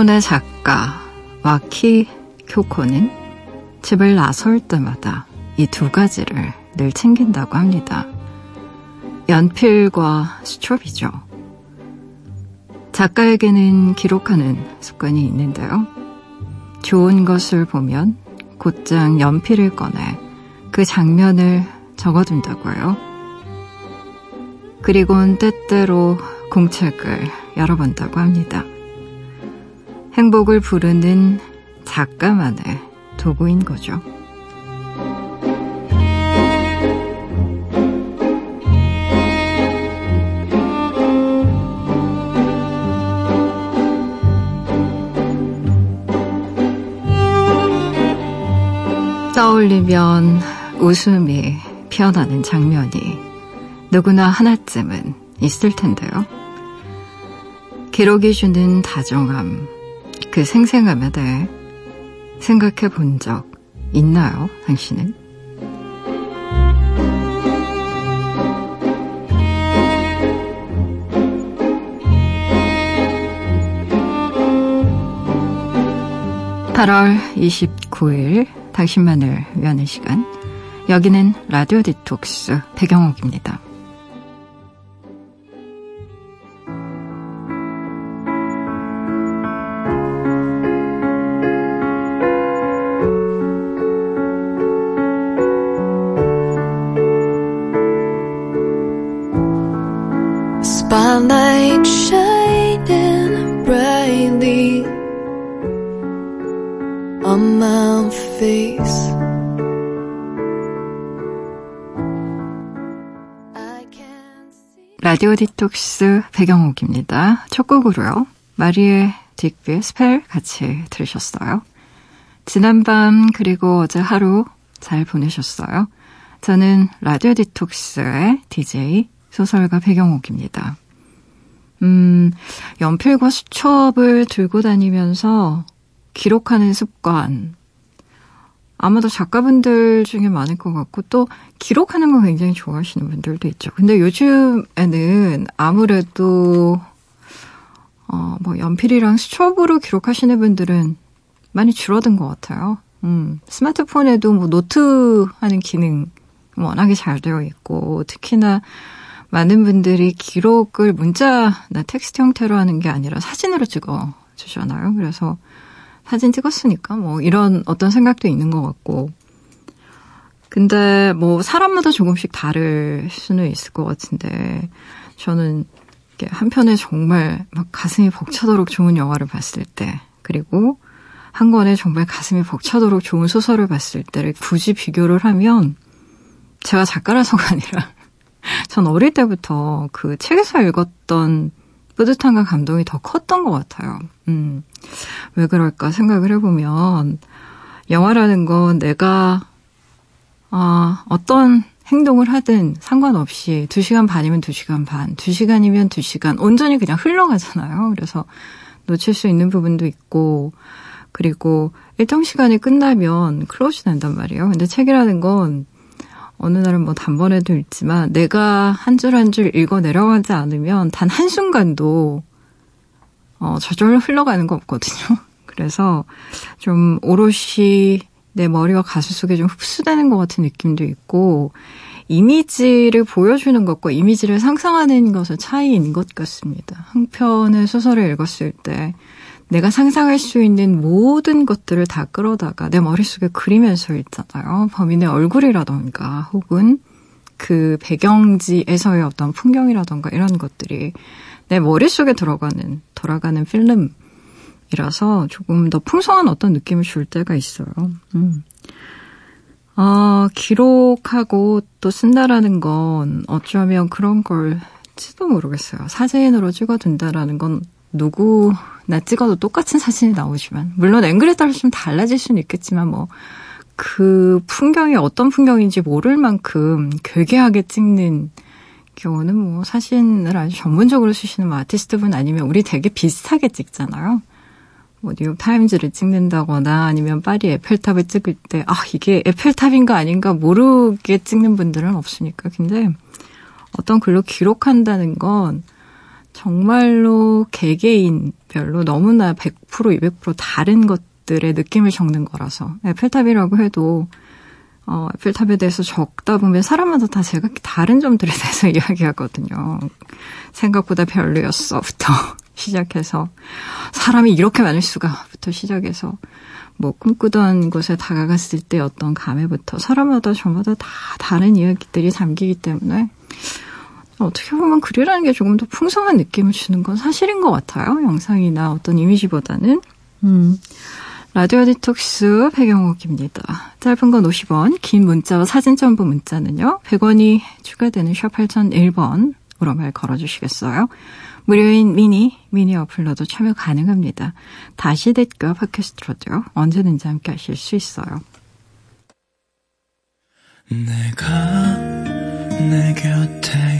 일본의 작가 와키 쿄코는 집을 나설 때마다 이 두 가지를 늘 챙긴다고 합니다. 연필과 수첩이죠. 작가에게는 기록하는 습관이 있는데요. 좋은 것을 보면 곧장 연필을 꺼내 그 장면을 적어둔다고 해요. 그리곤 때때로 공책을 열어본다고 합니다. 행복을 부르는 작가만의 도구인 거죠. 떠올리면 웃음이 피어나는 장면이 누구나 하나쯤은 있을 텐데요. 기록이 주는 다정함, 그 생생함에 대해 생각해 본 적 있나요, 당신은? (8월 29일) 당신만을 위하는 시간 여기는 라디오 디톡스 배경옥입니다. 라디오 디톡스 백영옥입니다. 첫 곡으로요. 마리에 딕비의 Spell 같이 들으셨어요. 지난밤 그리고 어제 하루 잘 보내셨어요. 저는 라디오 디톡스의 DJ 소설가 백영옥입니다. 음, 연필과 수첩을 들고 다니면서 기록하는 습관. 아마도 작가분들 중에 많을 것 같고 또 기록하는 거 굉장히 좋아하시는 분들도 있죠. 근데 요즘에는 아무래도 어, 뭐 연필이랑 수첩으로 기록하시는 분들은 많이 줄어든 것 같아요. 음, 스마트폰에도 뭐 노트 하는 기능 워낙에 잘 되어 있고 특히나 많은 분들이 기록을 문자나 텍스트 형태로 하는 게 아니라 사진으로 찍어 주잖아요. 그래서 사진 찍었으니까 뭐 이런 어떤 생각도 있는 것 같고. 근데 뭐 사람마다 조금씩 다를 수는 있을 것 같은데 저는 한편에 정말 막 가슴이 벅차도록 좋은 영화를 봤을 때 그리고 한 권에 정말 가슴이 벅차도록 좋은 소설을 봤을 때를 굳이 비교를 하면 제가 작가라서가 아니라 전 어릴 때부터 그 책에서 읽었던 뿌듯함과 감동이 더 컸던 것 같아요. 음, 왜 그럴까 생각을 해보면, 영화라는 건 내가, 아, 어떤 행동을 하든 상관없이 2시간 반이면 2시간 반, 2시간이면 2시간, 온전히 그냥 흘러가잖아요. 그래서 놓칠 수 있는 부분도 있고, 그리고 일정 시간이 끝나면 close 된단 말이에요. 근데 책이라는 건 어느 날은 뭐 단번에도 읽지만 내가 한 줄 한 줄 읽어 내려가지 않으면 단 한순간도 어, 저절로 흘러가는 거 없거든요. 그래서 좀 오롯이 내 머리와 가슴 속에 좀 흡수되는 것 같은 느낌도 있고 이미지를 보여주는 것과 이미지를 상상하는 것의 차이인 것 같습니다. 한 편의 소설을 읽었을 때 내가 상상할 수 있는 모든 것들을 다 끌어다가 내 머릿속에 그리면서 있잖아요. 범인의 얼굴이라던가 혹은 그 배경지에서의 어떤 풍경이라던가 이런 것들이 내 머릿속에 들어가는, 돌아가는 필름이라서 조금 더 풍성한 어떤 느낌을 줄 때가 있어요. 음. 어, 기록하고 또 쓴다라는 건 어쩌면 그런 걸지도 모르겠어요. 사진으로 찍어둔다라는 건 누구나 찍어도 똑같은 사진이 나오지만 물론 앵글에 따라서 좀 달라질 수는 있겠지만 뭐 그 풍경이 어떤 풍경인지 모를 만큼 괴괴하게 찍는 경우는 뭐 사진을 아주 전문적으로 쓰시는 뭐 아티스트분 아니면 우리 되게 비슷하게 찍잖아요. 뭐 뉴욕 타임즈를 찍는다거나 아니면 파리 에펠탑을 찍을 때 아 이게 에펠탑인가 아닌가 모르게 찍는 분들은 없으니까 근데 어떤 글로 기록한다는 건 정말로 개개인별로 너무나 100% 200% 다른 것들의 느낌을 적는 거라서 에펠탑이라고 해도 어, 에펠탑에 대해서 적다 보면 사람마다 다 제가 다른 점들에 대해서 이야기하거든요. 생각보다 별로였어부터 시작해서 사람이 이렇게 많을 수가부터 시작해서 뭐 꿈꾸던 곳에 다가갔을 때 어떤 감회부터 사람마다 저마다 다 다른 이야기들이 담기기 때문에 어떻게 보면 글이라는 게 조금 더 풍성한 느낌을 주는 건 사실인 것 같아요. 영상이나 어떤 이미지보다는. 음. 라디오 디톡스 배경옥입니다. 짧은 건 50원, 긴 문자와 사진 첨부 문자는요. 100원이 추가되는 샵 8001번으로 말 걸어주시겠어요? 무료인 미니, 미니 어플러도 참여 가능합니다. 다시 댓글 팟캐스트로도요. 언제든지 함께 하실 수 있어요. 내가 내 곁에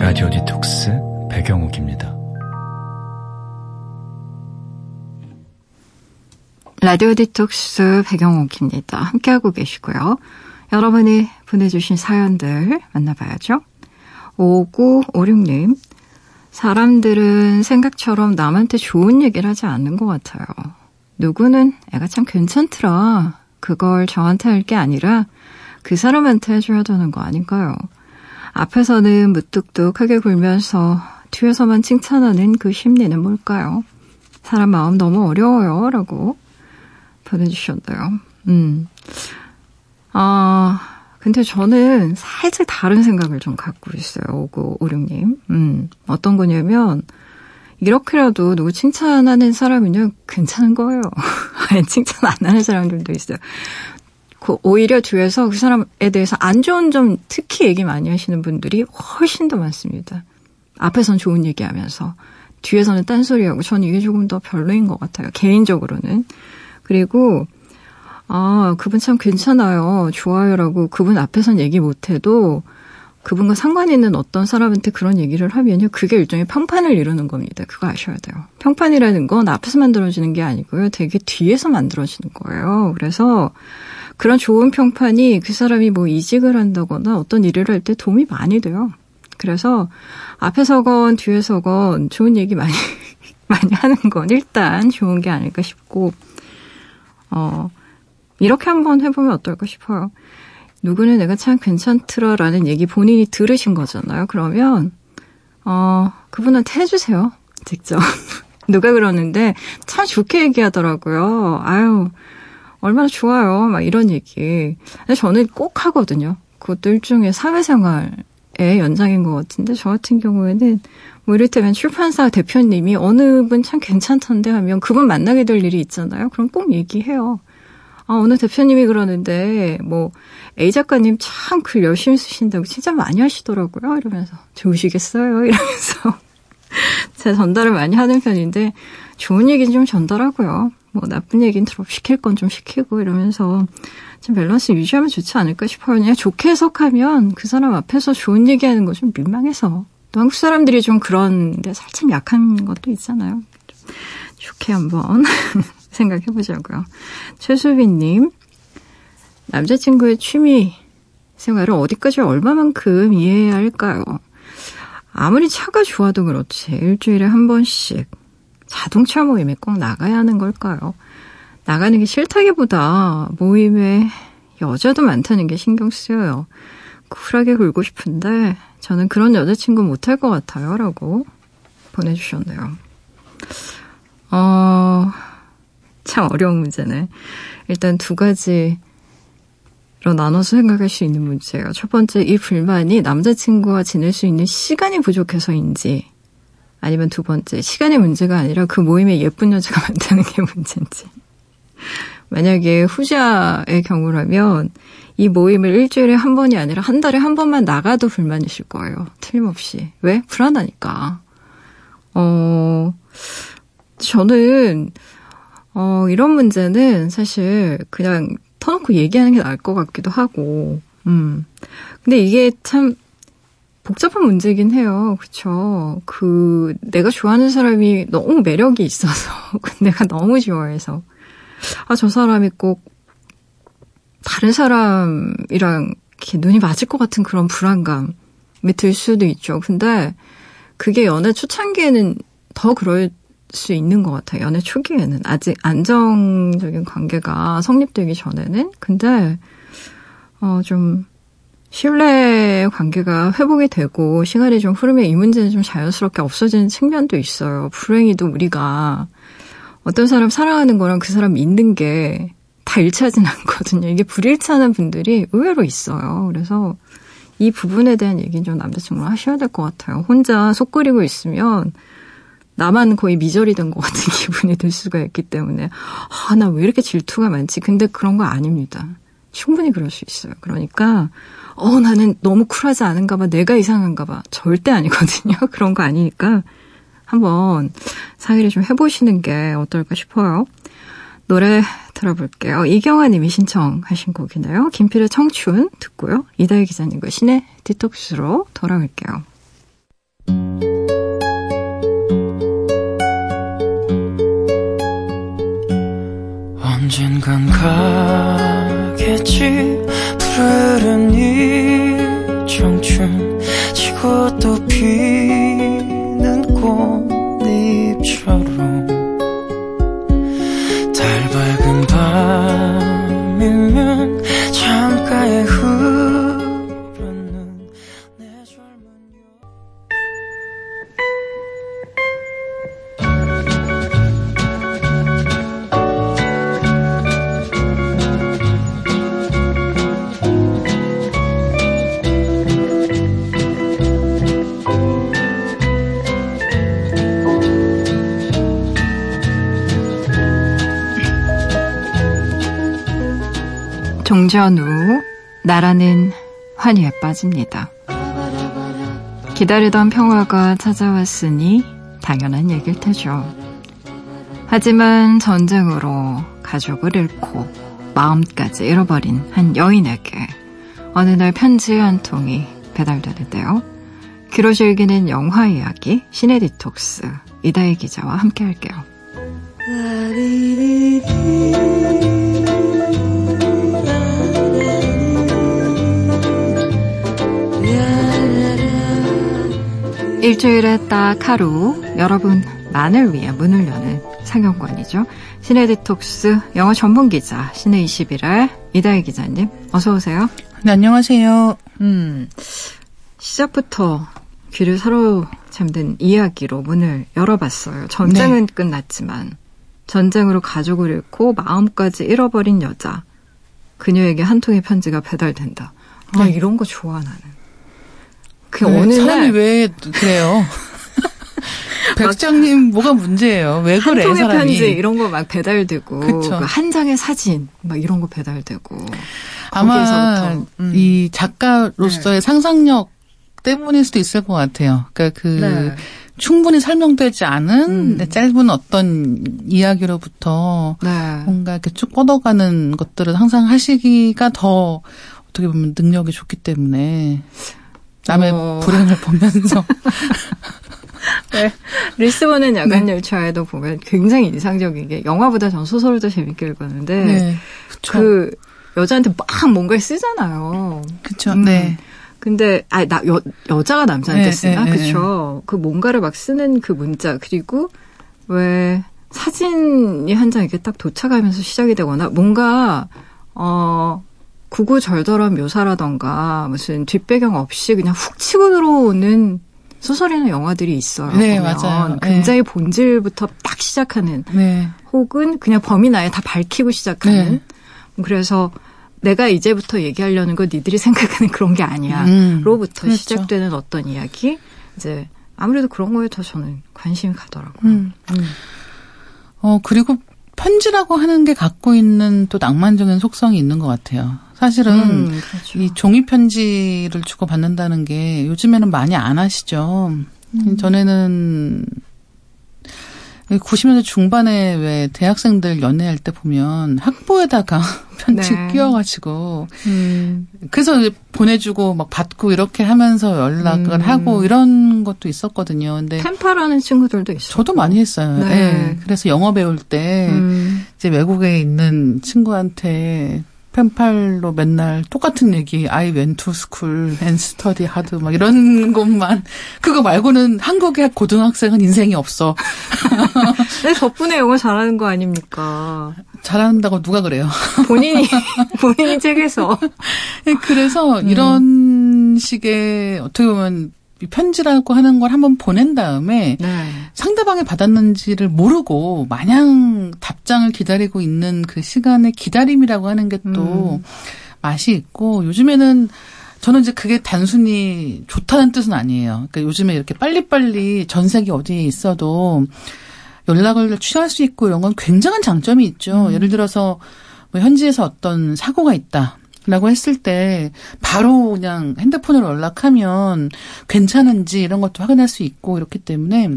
라디오 디톡스 배경옥입니다. 라디오 디톡스 배경옥입니다. 함께하고 계시고요. 여러분이 보내주신 사연들 만나봐야죠. 5956님, 사람들은 생각처럼 남한테 좋은 얘기를 하지 않는 것 같아요. 누구는 애가 참 괜찮더라. 그걸 저한테 할 게 아니라 그 사람한테 해줘야 되는 거 아닌가요? 앞에서는 무뚝뚝하게 굴면서 뒤에서만 칭찬하는 그 심리는 뭘까요? 사람 마음 너무 어려워요. 라고 보내주셨어요. 음. 아, 근데 저는 살짝 다른 생각을 좀 갖고 있어요. 5956님. 음, 어떤 거냐면, 이렇게라도 누구 칭찬하는 사람은요, 괜찮은 거예요. 아니, 칭찬 안 하는 사람들도 있어요. 그 오히려 뒤에서 그 사람에 대해서 안 좋은 점 특히 얘기 많이 하시는 분들이 훨씬 더 많습니다. 앞에선 좋은 얘기하면서 뒤에서는 딴소리하고 저는 이게 조금 더 별로인 것 같아요. 개인적으로는. 그리고 아 그분 참 괜찮아요. 좋아요라고 그분 앞에선 얘기 못해도 그분과 상관 있는 어떤 사람한테 그런 얘기를 하면요. 그게 일종의 평판을 이루는 겁니다. 그거 아셔야 돼요. 평판이라는 건 앞에서 만들어지는 게 아니고요. 되게 뒤에서 만들어지는 거예요. 그래서 그런 좋은 평판이 그 사람이 뭐 이직을 한다거나 어떤 일을 할 때 도움이 많이 돼요. 그래서 앞에 서건 뒤에 서건 좋은 얘기 많이 많이 하는 건 일단 좋은 게 아닐까 싶고 어 이렇게 한번 해보면 어떨까 싶어요. 누구는 내가 참 괜찮더라라는 얘기 본인이 들으신 거잖아요. 그러면 어 그분한테 해주세요. 직접 누가 그러는데 참 좋게 얘기하더라고요. 아유 얼마나 좋아요. 막 이런 얘기. 근데 저는 꼭 하거든요. 그것도 일종의 사회생활의 연장인 것 같은데, 저 같은 경우에는, 뭐 이를테면 출판사 대표님이 어느 분 참 괜찮던데 하면 그분 만나게 될 일이 있잖아요. 그럼 꼭 얘기해요. 아, 어느 대표님이 그러는데, 뭐, A 작가님 참 글 열심히 쓰신다고 진짜 많이 하시더라고요. 이러면서, 좋으시겠어요? 이러면서. 제가 전달을 많이 하는 편인데, 좋은 얘기는 좀 전달하고요. 뭐 나쁜 얘기는 드롭 시킬 건 좀 시키고 이러면서 좀 밸런스 유지하면 좋지 않을까 싶어요. 그냥 좋게 해석하면 그 사람 앞에서 좋은 얘기하는 거 좀 민망해서 또 한국 사람들이 좀 그런데 살짝 약한 것도 있잖아요. 좋게 한번 생각해 보자고요. 최수빈님 남자친구의 취미 생활을 어디까지 얼마만큼 이해해야 할까요? 아무리 차가 좋아도 그렇지 일주일에 한 번씩 자동차 모임에 꼭 나가야 하는 걸까요? 나가는 게 싫다기보다 모임에 여자도 많다는 게 신경 쓰여요. 쿨하게 굴고 싶은데 저는 그런 여자친구 못할 것 같아요. 라고 보내주셨네요. 어, 참 어려운 문제네. 일단 두 가지로 나눠서 생각할 수 있는 문제예요. 첫 번째, 이 불만이 남자친구와 지낼 수 있는 시간이 부족해서인지, 아니면 두 번째, 시간의 문제가 아니라 그 모임에 예쁜 여자가 많다는 게 문제인지. 만약에 후자의 경우라면 이 모임을 일주일에 한 번이 아니라 한 달에 한 번만 나가도 불만이실 거예요. 틀림없이. 왜? 불안하니까. 어, 저는, 어, 이런 문제는 사실 그냥 터놓고 얘기하는 게 나을 것 같기도 하고, 음. 근데 이게 참 복잡한 문제긴 해요. 그쵸. 그, 내가 좋아하는 사람이 너무 매력이 있어서, 내가 너무 좋아해서, 아, 저 사람이 꼭 다른 사람이랑 이렇게 눈이 맞을 것 같은 그런 불안감이 들 수도 있죠. 근데 그게 연애 초창기에는 더 그럴 수 있는 것 같아요. 연애 초기에는. 아직 안정적인 관계가 성립되기 전에는. 근데, 어, 좀, 신뢰 관계가 회복이 되고 시간이 좀 흐르면 이 문제는 좀 자연스럽게 없어지는 측면도 있어요. 불행히도 우리가 어떤 사람 사랑하는 거랑 그 사람 믿는 게 다 일치하진 않거든요. 이게 불일치하는 분들이 의외로 있어요. 그래서 이 부분에 대한 얘기는 좀 남자친구랑 하셔야 될 것 같아요. 혼자 속 끓이고 있으면 나만 거의 미절이 된 것 같은 기분이 들 수가 있기 때문에 아, 나 왜 이렇게 질투가 많지? 근데 그런 거 아닙니다. 충분히 그럴 수 있어요. 그러니까 어, 나는 너무 쿨하지 않은가 봐. 내가 이상한가 봐. 절대 아니거든요. 그런 거 아니니까 한번 상의를 좀 해보시는 게 어떨까 싶어요. 노래 들어볼게요. 이경아 님이 신청하신 곡이네요. 김필의 청춘 듣고요. 이다희 기자님과 신의 디톡스로 돌아올게요. 언젠간 가 겠지 푸르른 이 청춘 지고 또 피는 꽃잎처럼 종전후 나라는 환희에 빠집니다. 기다리던 평화가 찾아왔으니 당연한 얘길 테죠. 하지만 전쟁으로 가족을 잃고 마음까지 잃어버린 한 여인에게 어느 날 편지 한 통이 배달되는데요. 귀로 즐기는 영화 이야기 시네 디톡스 이다희 기자와 함께 할게요. 일주일에 딱 하루 여러분 만을 위해 문을 여는 상영관이죠. 시네 디톡스 영어 전문 기자 시네 21의 이다희 기자님 어서 오세요. 네, 안녕하세요. 음 시작부터 귀를 사로잡는 이야기로 문을 열어봤어요. 전쟁은 네. 끝났지만 전쟁으로 가족을 잃고 마음까지 잃어버린 여자 그녀에게 한 통의 편지가 배달된다. 아 네. 이런 거 좋아 나는. 그 네, 어느 사람이 날... 왜 그래요? 백장님 뭐가 문제예요? 왜 그래 한 통의 사람이? 편지 이런 거 막 배달되고 그한 장의 사진 막 이런 거 배달되고 아마 음. 이 작가로서의 네. 상상력 때문일 수도 있을 것 같아요. 그러니까 그 네. 충분히 설명되지 않은 음. 짧은 어떤 이야기로부터 네. 뭔가 이렇게 쭉 뻗어가는 것들을 항상 하시기가 더 어떻게 보면 능력이 좋기 때문에 남의 어. 불행을 보면서. 네. 리스본은 야간 네. 열차에도 보면 굉장히 인상적인 게 영화보다 전 소설을 더 재밌게 읽었는데 네. 그 여자한테 막 뭔가를 쓰잖아요. 그렇죠. 음. 네. 근데 아 나 여자가 남자한테 네, 쓰나 네, 그렇죠. 그 뭔가를 막 쓰는 그 문자 그리고 왜 사진이 한 장 이렇게 딱 도착하면서 시작이 되거나 뭔가 어 구구절절한 묘사라던가 무슨 뒷배경 없이 그냥 훅 치고 들어오는 소설이나 영화들이 있어요. 네. 맞아요. 굉장히 네. 본질부터 딱 시작하는 네. 혹은 그냥 범인 아예 다 밝히고 시작하는 네. 그래서 내가 이제부터 얘기하려는 거 니들이 생각하는 그런 게 아니야. 음, 로부터 그렇죠. 시작되는 어떤 이야기 이제 아무래도 그런 거에 더 저는 관심이 가더라고요. 음. 음. 어 그리고 편지라고 하는 게 갖고 있는 또 낭만적인 속성이 있는 것 같아요. 사실은 음, 그렇죠. 이 종이 편지를 주고 받는다는 게 요즘에는 많이 안 하시죠. 음. 전에는 90년대 중반에 왜 대학생들 연애할 때 보면 학보에다가 편지 네. 끼워가지고 음. 그래서 보내주고 막 받고 이렇게 하면서 연락을 음. 하고 이런 것도 있었거든요. 근데 템파라는 친구들도 있어요. 저도 많이 했어요. 네. 네. 그래서 영어 배울 때 음. 이제 외국에 있는 친구한테 펜팔로 맨날 똑같은 얘기, I went to school and study hard, 막 이런 것만. 그거 말고는 한국의 고등학생은 인생이 없어. 네, 덕분에 영어 잘하는 거 아닙니까? 잘한다고 누가 그래요? 본인이, 본인이 책에서. 네, 그래서 음. 이런 식의 어떻게 보면 편지라고 하는 걸 한번 보낸 다음에 네. 상대방이 받았는지를 모르고 마냥 답장을 기다리고 있는 그 시간의 기다림이라고 하는 게또 음. 맛이 있고 요즘에는 저는 이제 그게 단순히 좋다는 뜻은 아니에요. 그러니까 요즘에 이렇게 빨리빨리 전 세계 어디에 있어도 연락을 취할 수 있고 이런 건 굉장한 장점이 있죠. 음. 예를 들어서 뭐 현지에서 어떤 사고가 있다. 라고 했을 때 바로 그냥 핸드폰으로 연락하면 괜찮은지 이런 것도 확인할 수 있고 이렇기 때문에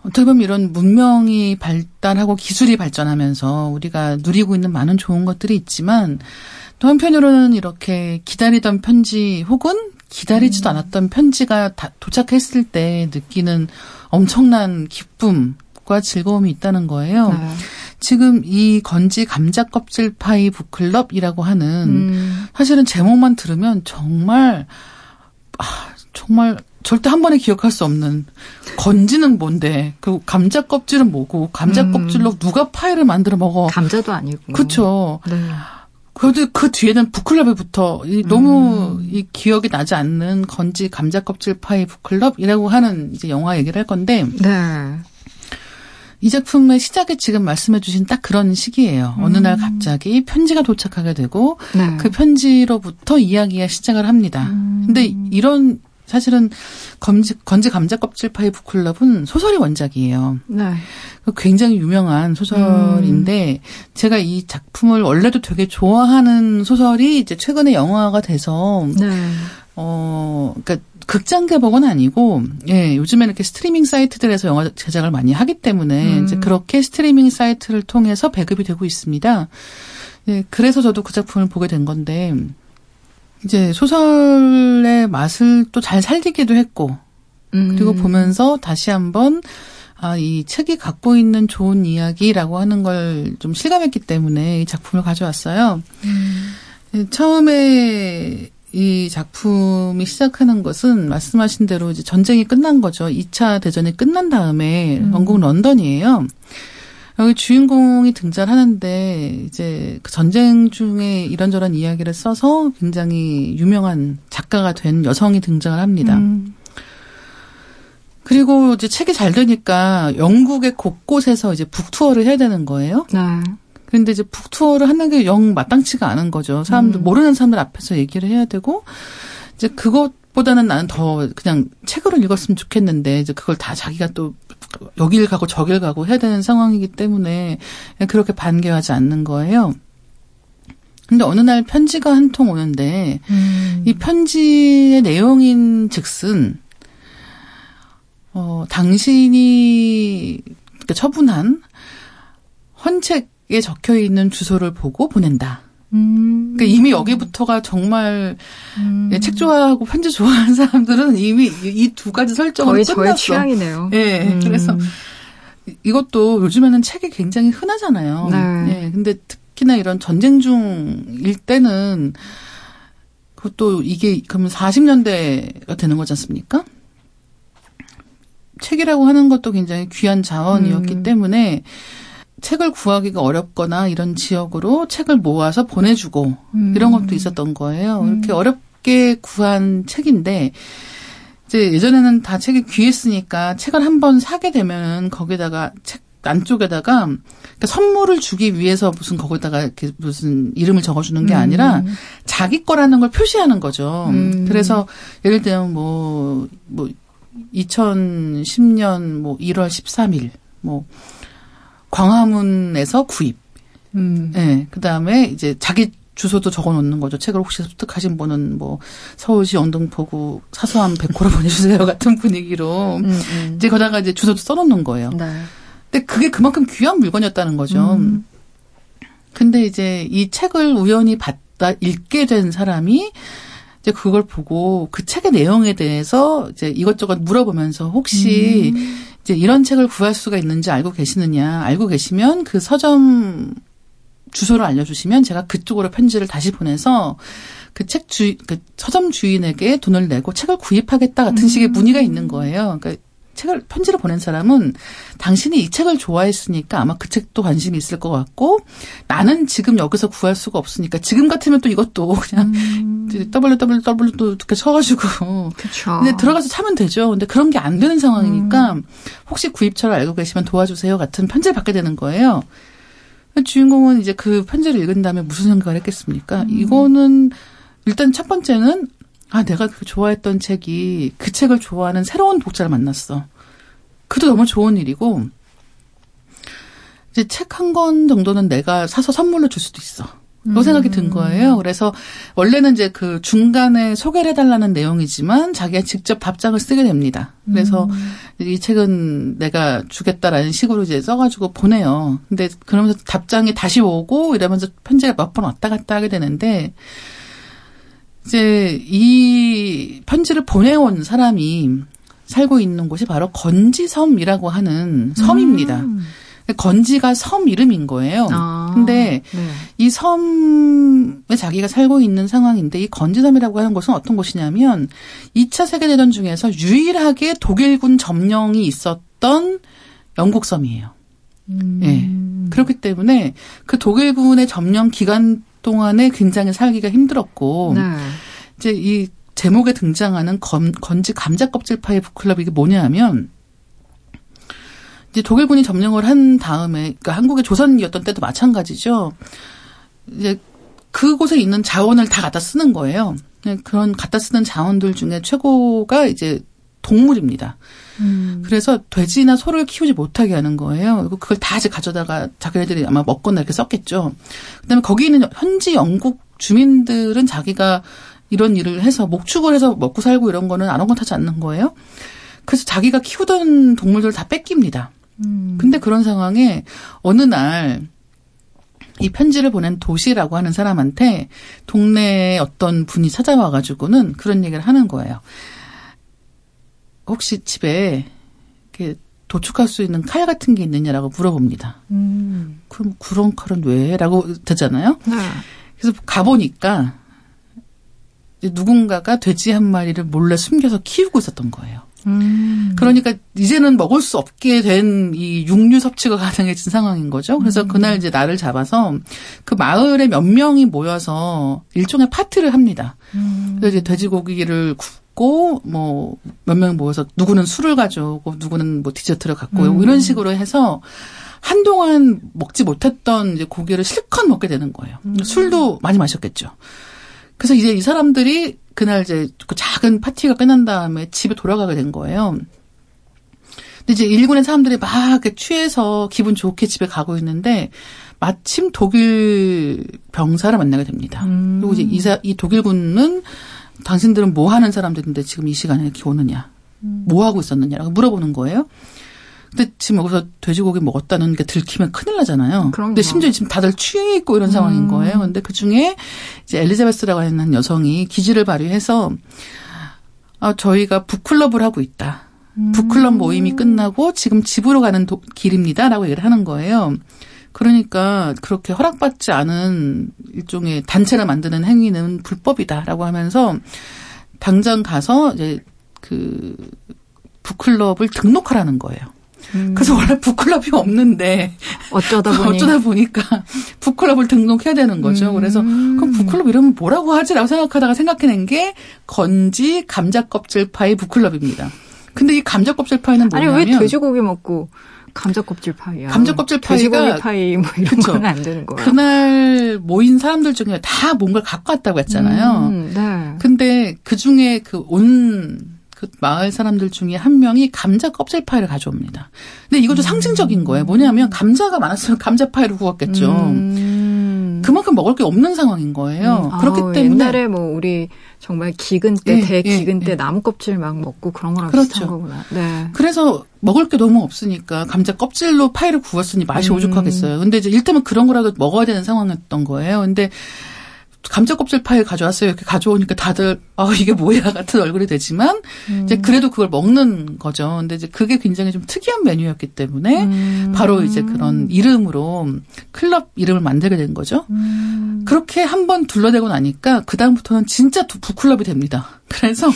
어떻게 보면 이런 문명이 발달하고 기술이 발전하면서 우리가 누리고 있는 많은 좋은 것들이 있지만 또 한편으로는 이렇게 기다리던 편지 혹은 기다리지도 음. 않았던 편지가 도착했을 때 느끼는 엄청난 기쁨과 즐거움이 있다는 거예요. 네. 지금 이 건지 감자 껍질 파이 북클럽이라고 하는 음. 사실은 제목만 들으면 정말 아, 정말 절대 한 번에 기억할 수 없는 건지는 뭔데 그 감자 껍질은 뭐고 감자 음. 껍질로 누가 파이를 만들어 먹어 감자도 아니고 그렇죠. 네. 그래도 그 뒤에는 북클럽에부터 이 너무 음. 이 기억이 나지 않는 건지 감자 껍질 파이 북클럽이라고 하는 이제 영화 얘기를 할 건데 네. 이 작품의 시작이 지금 말씀해 주신 딱 그런 시기예요. 음. 어느 날 음. 갑자기 편지가 도착하게 되고 네. 그 편지로부터 이야기가 시작을 합니다. 음. 근데 이런 사실은 건지, 건지 감자 껍질 파이 북클럽은 소설이 원작이에요. 네. 그 굉장히 유명한 소설인데 음. 제가 이 작품을 원래도 되게 좋아하는 소설이 이제 최근에 영화가 돼서 네. 어 그러니까 극장 개봉은 아니고 예 요즘에는 이렇게 스트리밍 사이트들에서 영화 제작을 많이 하기 때문에 음. 이제 그렇게 스트리밍 사이트를 통해서 배급이 되고 있습니다. 예 그래서 저도 그 작품을 보게 된 건데 이제 소설의 맛을 또 잘 살리기도 했고 그리고 음. 보면서 다시 한번 아, 이 책이 갖고 있는 좋은 이야기라고 하는 걸 좀 실감했기 때문에 이 작품을 가져왔어요. 음. 예, 처음에 이 작품이 시작하는 것은 말씀하신 대로 이제 전쟁이 끝난 거죠. 2차 대전이 끝난 다음에 음. 영국 런던이에요. 여기 주인공이 등장하는데 이제 그 전쟁 중에 이런저런 이야기를 써서 굉장히 유명한 작가가 된 여성이 등장을 합니다. 음. 그리고 이제 책이 잘 되니까 영국의 곳곳에서 이제 북투어를 해야 되는 거예요. 네. 근데 이제 북투어를 하는 게 영 마땅치가 않은 거죠. 사람들, 음. 모르는 사람들 앞에서 얘기를 해야 되고, 이제 그것 보다는 나는 더 그냥 책으로 읽었으면 좋겠는데, 이제 그걸 다 자기가 또 여길 가고 저길 가고 해야 되는 상황이기 때문에 그렇게 반겨하지 않는 거예요. 근데 어느 날 편지가 한 통 오는데, 음. 이 편지의 내용인 즉슨, 어, 당신이 처분한 헌책 에 적혀 있는 주소를 보고 보낸다. 음. 그러니까 이미 여기부터가 정말 음. 예, 책 좋아하고 편지 좋아하는 사람들은 이미 이 두 가지 설정을 끝났어. 저의 취향이네요. 예. 음. 그래서 이것도 요즘에는 책이 굉장히 흔하잖아요. 네. 예. 근데 특히나 이런 전쟁 중일 때는 그것도 이게 그러면 40년대가 되는 거지 않습니까? 책이라고 하는 것도 굉장히 귀한 자원이었기 음. 때문에 책을 구하기가 어렵거나 이런 지역으로 책을 모아서 보내주고 음. 이런 것도 있었던 거예요. 음. 이렇게 어렵게 구한 책인데 이제 예전에는 다 책이 귀했으니까 책을 한 번 사게 되면은 거기다가 책 안쪽에다가 그러니까 선물을 주기 위해서 무슨 거기다가 이렇게 무슨 이름을 적어주는 게 아니라 음. 자기 거라는 걸 표시하는 거죠. 음. 그래서 예를 들면 뭐, 뭐, 2010년 뭐 1월 13일 뭐 광화문에서 구입. 음. 네, 그 다음에 이제 자기 주소도 적어 놓는 거죠. 책을 혹시 습득하신 분은 뭐 서울시 영등포구 사소한 백호로 보내주세요 같은 분위기로 음, 음. 이제 거다가 이제 주소도 써놓는 거예요. 네. 근데 그게 그만큼 귀한 물건이었다는 거죠. 음. 근데 이제 이 책을 우연히 받다 읽게 된 사람이 이제 그걸 보고 그 책의 내용에 대해서 이제 이것저것 물어보면서 혹시 음. 이제 이런 책을 구할 수가 있는지 알고 계시느냐 알고 계시면 그 서점 주소를 알려주시면 제가 그쪽으로 편지를 다시 보내서 그 책 주, 그 서점 주인에게 돈을 내고 책을 구입하겠다 같은 음. 식의 문의가 있는 거예요. 그러니까 책을 편지를 보낸 사람은 당신이 이 책을 좋아했으니까 아마 그 책도 관심이 있을 것 같고 나는 지금 여기서 구할 수가 없으니까 지금 같으면 또 이것도 그냥 음. www 또 이렇게 쳐가지고 그쵸. 근데 들어가서 차면 되죠. 근데 그런 게 안 되는 상황이니까 음. 혹시 구입처를 알고 계시면 도와주세요 같은 편지를 받게 되는 거예요. 주인공은 이제 그 편지를 읽은 다음에 무슨 생각을 했겠습니까? 음. 이거는 일단 첫 번째는 아 내가 그 좋아했던 책이 그 책을 좋아하는 새로운 독자를 만났어. 그도 너무 좋은 일이고 이제 책 한 권 정도는 내가 사서 선물로 줄 수도 있어. 그런 생각이 든 거예요. 그래서 원래는 이제 그 중간에 소개를 해달라는 내용이지만 자기가 직접 답장을 쓰게 됩니다. 그래서 이 책은 내가 주겠다라는 식으로 이제 써가지고 보내요. 근데 그러면서 답장이 다시 오고 이러면서 편지가 몇 번 왔다 갔다 하게 되는데 이제 이 편지를 보내온 사람이 살고 있는 곳이 바로 건지섬이라고 하는 섬입니다. 음. 건지가 섬 이름인 거예요. 아. 근데 네. 이 섬에 자기가 살고 있는 상황인데 이 건지섬이라고 하는 곳은 어떤 곳이냐면 2차 세계대전 중에서 유일하게 독일군 점령이 있었던 영국 섬이에요. 음. 예. 그렇기 때문에 그 독일군의 점령 기간 동안에 굉장히 살기가 힘들었고 네. 이제 이 제목에 등장하는 건, 건지 감자 껍질 파이 북클럽 이게 뭐냐면 이제 독일군이 점령을 한 다음에 그러니까 한국의 조선이었던 때도 마찬가지죠. 이제 그곳에 있는 자원을 다 갖다 쓰는 거예요. 그런 갖다 쓰는 자원들 중에 최고가 이제 동물입니다. 음. 그래서 돼지나 소를 키우지 못하게 하는 거예요. 그리고 그걸 다 이제 가져다가 자기네들이 아마 먹거나 이렇게 썼겠죠. 그다음에 거기 있는 현지 영국 주민들은 자기가 이런 일을 해서 목축을 해서 먹고 살고 이런 거는 아랑곳하지 않는 거예요. 그래서 자기가 키우던 동물들을 다 뺏깁니다. 음. 근데 그런 상황에 어느 날 이 편지를 보낸 도시라고 하는 사람한테 동네에 어떤 분이 찾아와가지고는 그런 얘기를 하는 거예요. 혹시 집에 이렇게 도축할 수 있는 칼 같은 게 있느냐라고 물어봅니다. 음. 그럼 그런 칼은 왜? 라고 되잖아요. 네. 그래서 가보니까 누군가가 돼지 한 마리를 몰래 숨겨서 키우고 있었던 거예요. 음. 그러니까 이제는 먹을 수 없게 된 이 육류 섭취가 가능해진 상황인 거죠. 그래서 음. 그날 이제 날을 잡아서 그 마을에 몇 명이 모여서 일종의 파티를 합니다. 음. 그래서 이제 돼지고기를 굽고 뭐 몇 명이 모여서 누구는 술을 가져오고 누구는 뭐 디저트를 갖고 음. 이런 식으로 해서 한동안 먹지 못했던 이제 고기를 실컷 먹게 되는 거예요. 음. 술도 많이 마셨겠죠. 그래서 이제 이 사람들이 그날 이제 그 작은 파티가 끝난 다음에 집에 돌아가게 된 거예요. 근데 이제 일군의 사람들이 막 이렇게 취해서 기분 좋게 집에 가고 있는데 마침 독일 병사를 만나게 됩니다. 음. 그리고 이제 이사, 이 독일군은 당신들은 뭐 하는 사람들인데 지금 이 시간에 이렇게 오느냐? 음. 뭐 하고 있었느냐라고 물어보는 거예요. 근데 지금 여기서 돼지고기 먹었다는 게 들키면 큰일 나잖아요. 그럼요. 근데 심지어 지금 다들 취해 있고 이런 상황인 음. 거예요. 근데 그 중에 이제 엘리자베스라고 하는 여성이 기지를 발휘해서 아, 저희가 북클럽을 하고 있다. 음. 북클럽 모임이 끝나고 지금 집으로 가는 도- 길입니다라고 얘기를 하는 거예요. 그러니까 그렇게 허락받지 않은 일종의 단체를 만드는 행위는 불법이다라고 하면서 당장 가서 이제 그 북클럽을 등록하라는 거예요. 음. 그래서 원래 북클럽이 없는데 어쩌다 보니 어쩌다 보니까 북클럽을 등록해야 되는 거죠. 그래서 음. 그럼 북클럽 이러면 뭐라고 하지라고 생각하다가 생각해낸 게 건지 감자 껍질 파이 북클럽입니다. 근데 이 감자 껍질 파이는 아니 뭐냐면 왜 돼지고기 먹고 감자 껍질 파이야? 감자 껍질 파이가- 파이 뭐 이런 그쵸. 건안 되는 거야. 그날 모인 사람들 중에 다 뭔가를 갖고 왔다고 했잖아요. 음, 네. 근데 그 중에 그온 그 마을 사람들 중에 한 명이 감자 껍질 파이를 가져옵니다. 근데 이것도 음. 상징적인 거예요. 뭐냐면 감자가 많았으면 감자 파이를 구웠겠죠. 음. 그만큼 먹을 게 없는 상황인 거예요. 음. 그렇기 때문에 옛날에 뭐 우리 정말 기근 때, 예, 대기근 예, 때 예. 나무 껍질 막 먹고 그런 거랑 그렇죠. 비슷한 거구나. 네. 그래서 먹을 게 너무 없으니까 감자 껍질로 파이를 구웠으니 맛이 음. 오죽하겠어요. 근데 이제 일테면 그런 거라도 먹어야 되는 상황이었던 거예요. 근데 감자 껍질 파일 가져왔어요. 이렇게 가져오니까 다들 아 이게 뭐야 같은 얼굴이 되지만 음. 이제 그래도 그걸 먹는 거죠. 근데 이제 그게 굉장히 좀 특이한 메뉴였기 때문에 음. 바로 이제 그런 이름으로 클럽 이름을 만들게 된 거죠. 음. 그렇게 한번 둘러대고 나니까 그 다음부터는 진짜 북클럽이 됩니다. 그래서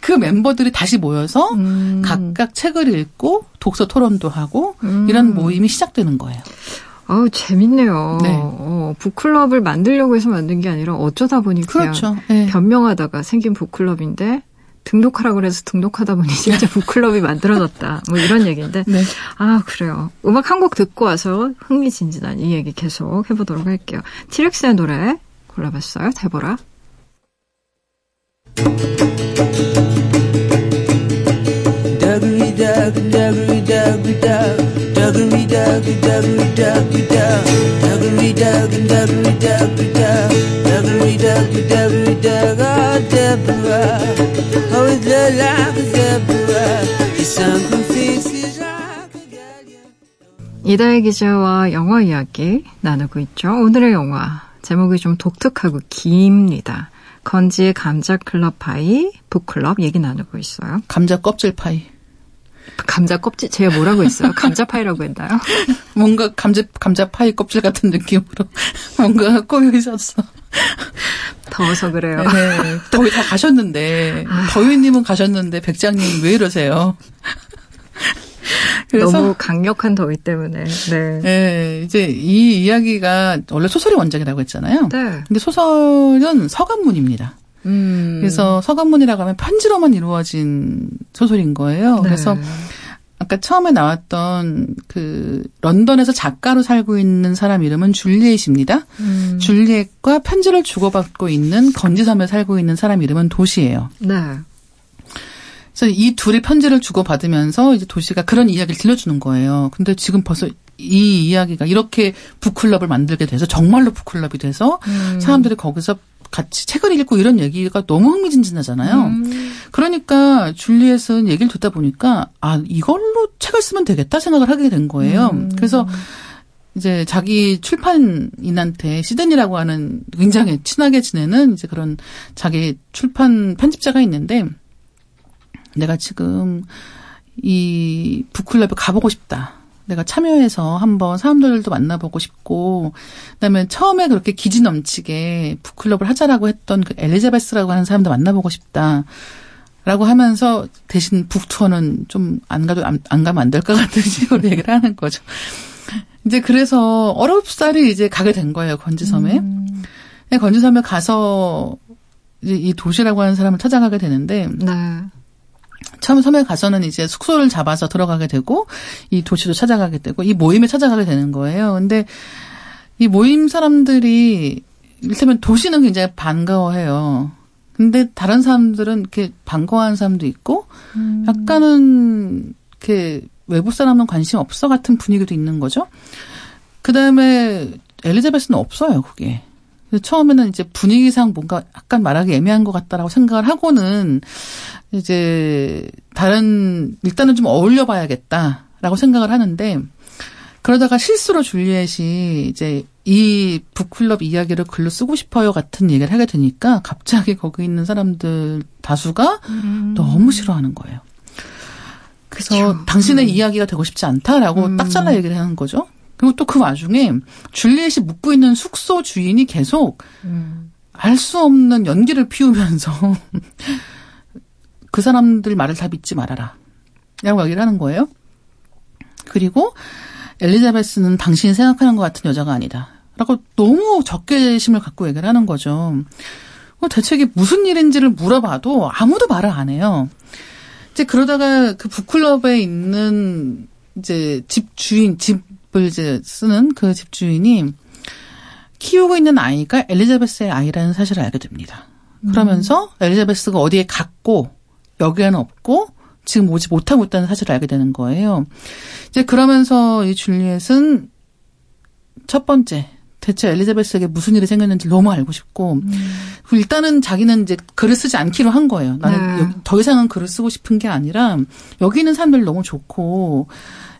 그 멤버들이 다시 모여서 음. 각각 책을 읽고 독서 토론도 하고 이런 음. 모임이 시작되는 거예요. 아우 재밌네요. 네. 어, 북클럽을 만들려고 해서 만든 게 아니라 어쩌다 보니 그냥 그렇죠. 네. 변명하다가 생긴 북클럽인데 등록하라고 그래서 등록하다 보니 진짜 북클럽이 만들어졌다. 뭐 이런 얘기인데. 네. 아, 그래요. 음악 한 곡 듣고 와서 흥미진진한 이 얘기 계속 해보도록 할게요. 티렉스의 노래 골라봤어요. 대보라. Oh Oh 이다혜 기자와 영화 이야기 나누고 있죠. 오늘의 영화 제목이 좀 독특하고 깁니다. 건지의 감자 클럽 파이, 북클럽 얘기 나누고 있어요. 감자 껍질 파이. 감자 껍질 제가 뭐라고 했어요? 감자 파이라고 했나요? 뭔가 감자 감자 파이 껍질 같은 느낌으로 뭔가 꼬여 있었어. 더워서 그래요. 네, 거의 다 가셨는데 아. 더위님은 가셨는데 백장님 왜 이러세요? 너무 강력한 더위 때문에. 네. 네. 이제 이 이야기가 원래 소설이 원작이라고 했잖아요. 네. 근데 소설은 서간문입니다. 음. 그래서 서간문이라고 하면 편지로만 이루어진 소설인 거예요. 네. 그래서 아까 처음에 나왔던 그 런던에서 작가로 살고 있는 사람 이름은 줄리엣입니다. 음. 줄리엣과 편지를 주고받고 있는 건지섬에 살고 있는 사람 이름은 도시예요. 네. 그래서 이 둘이 편지를 주고받으면서 이제 도시가 그런 이야기를 들려주는 거예요. 근데 지금 벌써 이 이야기가 이렇게 북클럽을 만들게 돼서 정말로 북클럽이 돼서 음. 사람들이 거기서 같이 책을 읽고 이런 얘기가 너무 흥미진진하잖아요. 음. 그러니까 줄리엣은 얘기를 듣다 보니까 아 이걸로 책을 쓰면 되겠다 생각을 하게 된 거예요. 음. 그래서 이제 자기 출판인한테 시든이라고 하는 굉장히 친하게 지내는 이제 그런 자기 출판 편집자가 있는데 내가 지금 이 북클럽에 가보고 싶다. 내가 참여해서 한번 사람들도 만나보고 싶고 그다음에 처음에 그렇게 기지 넘치게 북클럽을 하자라고 했던 그 엘리자베스라고 하는 사람도 만나보고 싶다. 라고 하면서 대신 북투어는 좀 안 가도 안, 안 가면 안 될 것 같은 식으로 얘기를 하는 거죠. 이제 그래서 어렵사리 이제 가게 된 거예요 건지섬에. 음. 건지섬에 가서 이제 이 도시라고 하는 사람을 찾아가게 되는데 네. 처음 섬에 가서는 이제 숙소를 잡아서 들어가게 되고 이 도시도 찾아가게 되고 이 모임에 찾아가게 되는 거예요. 근데 이 모임 사람들이 이를테면 도시는 굉장히 반가워해요. 근데 다른 사람들은 이렇게 반가워하는 사람도 있고 음. 약간은 이렇게 외부 사람은 관심 없어 같은 분위기도 있는 거죠. 그 다음에 엘리자베스는 없어요, 그게. 처음에는 이제 분위기상 뭔가 약간 말하기 애매한 것 같다라고 생각을 하고는 이제 다른 일단은 좀 어울려 봐야겠다라고 생각을 하는데 그러다가 실수로 줄리엣이 이제 이 북클럽 이야기를 글로 쓰고 싶어요 같은 얘기를 하게 되니까 갑자기 거기 있는 사람들 다수가 음. 너무 싫어하는 거예요. 그래서 그쵸. 당신의 음. 이야기가 되고 싶지 않다라고 음. 딱 잘라 얘기를 하는 거죠. 그리고 또 그 와중에 줄리엣이 묵고 있는 숙소 주인이 계속 음. 알수 없는 연기를 피우면서 그 사람들 말을 다 믿지 말아라. 라고 얘기를 하는 거예요. 그리고 엘리자베스는 당신이 생각하는 것 같은 여자가 아니다. 라고 너무 적개심을 갖고 얘기를 하는 거죠. 대체 이게 무슨 일인지를 물어봐도 아무도 말을 안 해요. 이제 그러다가 그 북클럽에 있는 이제 집 주인, 집을 이제 쓰는 그 집 주인이 키우고 있는 아이가 엘리자베스의 아이라는 사실을 알게 됩니다. 그러면서 음. 엘리자베스가 어디에 갔고 여기에는 없고 지금 오지 못하고 있다는 사실을 알게 되는 거예요. 이제 그러면서 이 줄리엣은 첫 번째 대체 엘리자베스에게 무슨 일이 생겼는지 너무 알고 싶고 음. 일단은 자기는 이제 글을 쓰지 않기로 한 거예요. 나는 네. 더 이상은 글을 쓰고 싶은 게 아니라 여기 있는 사람들 너무 좋고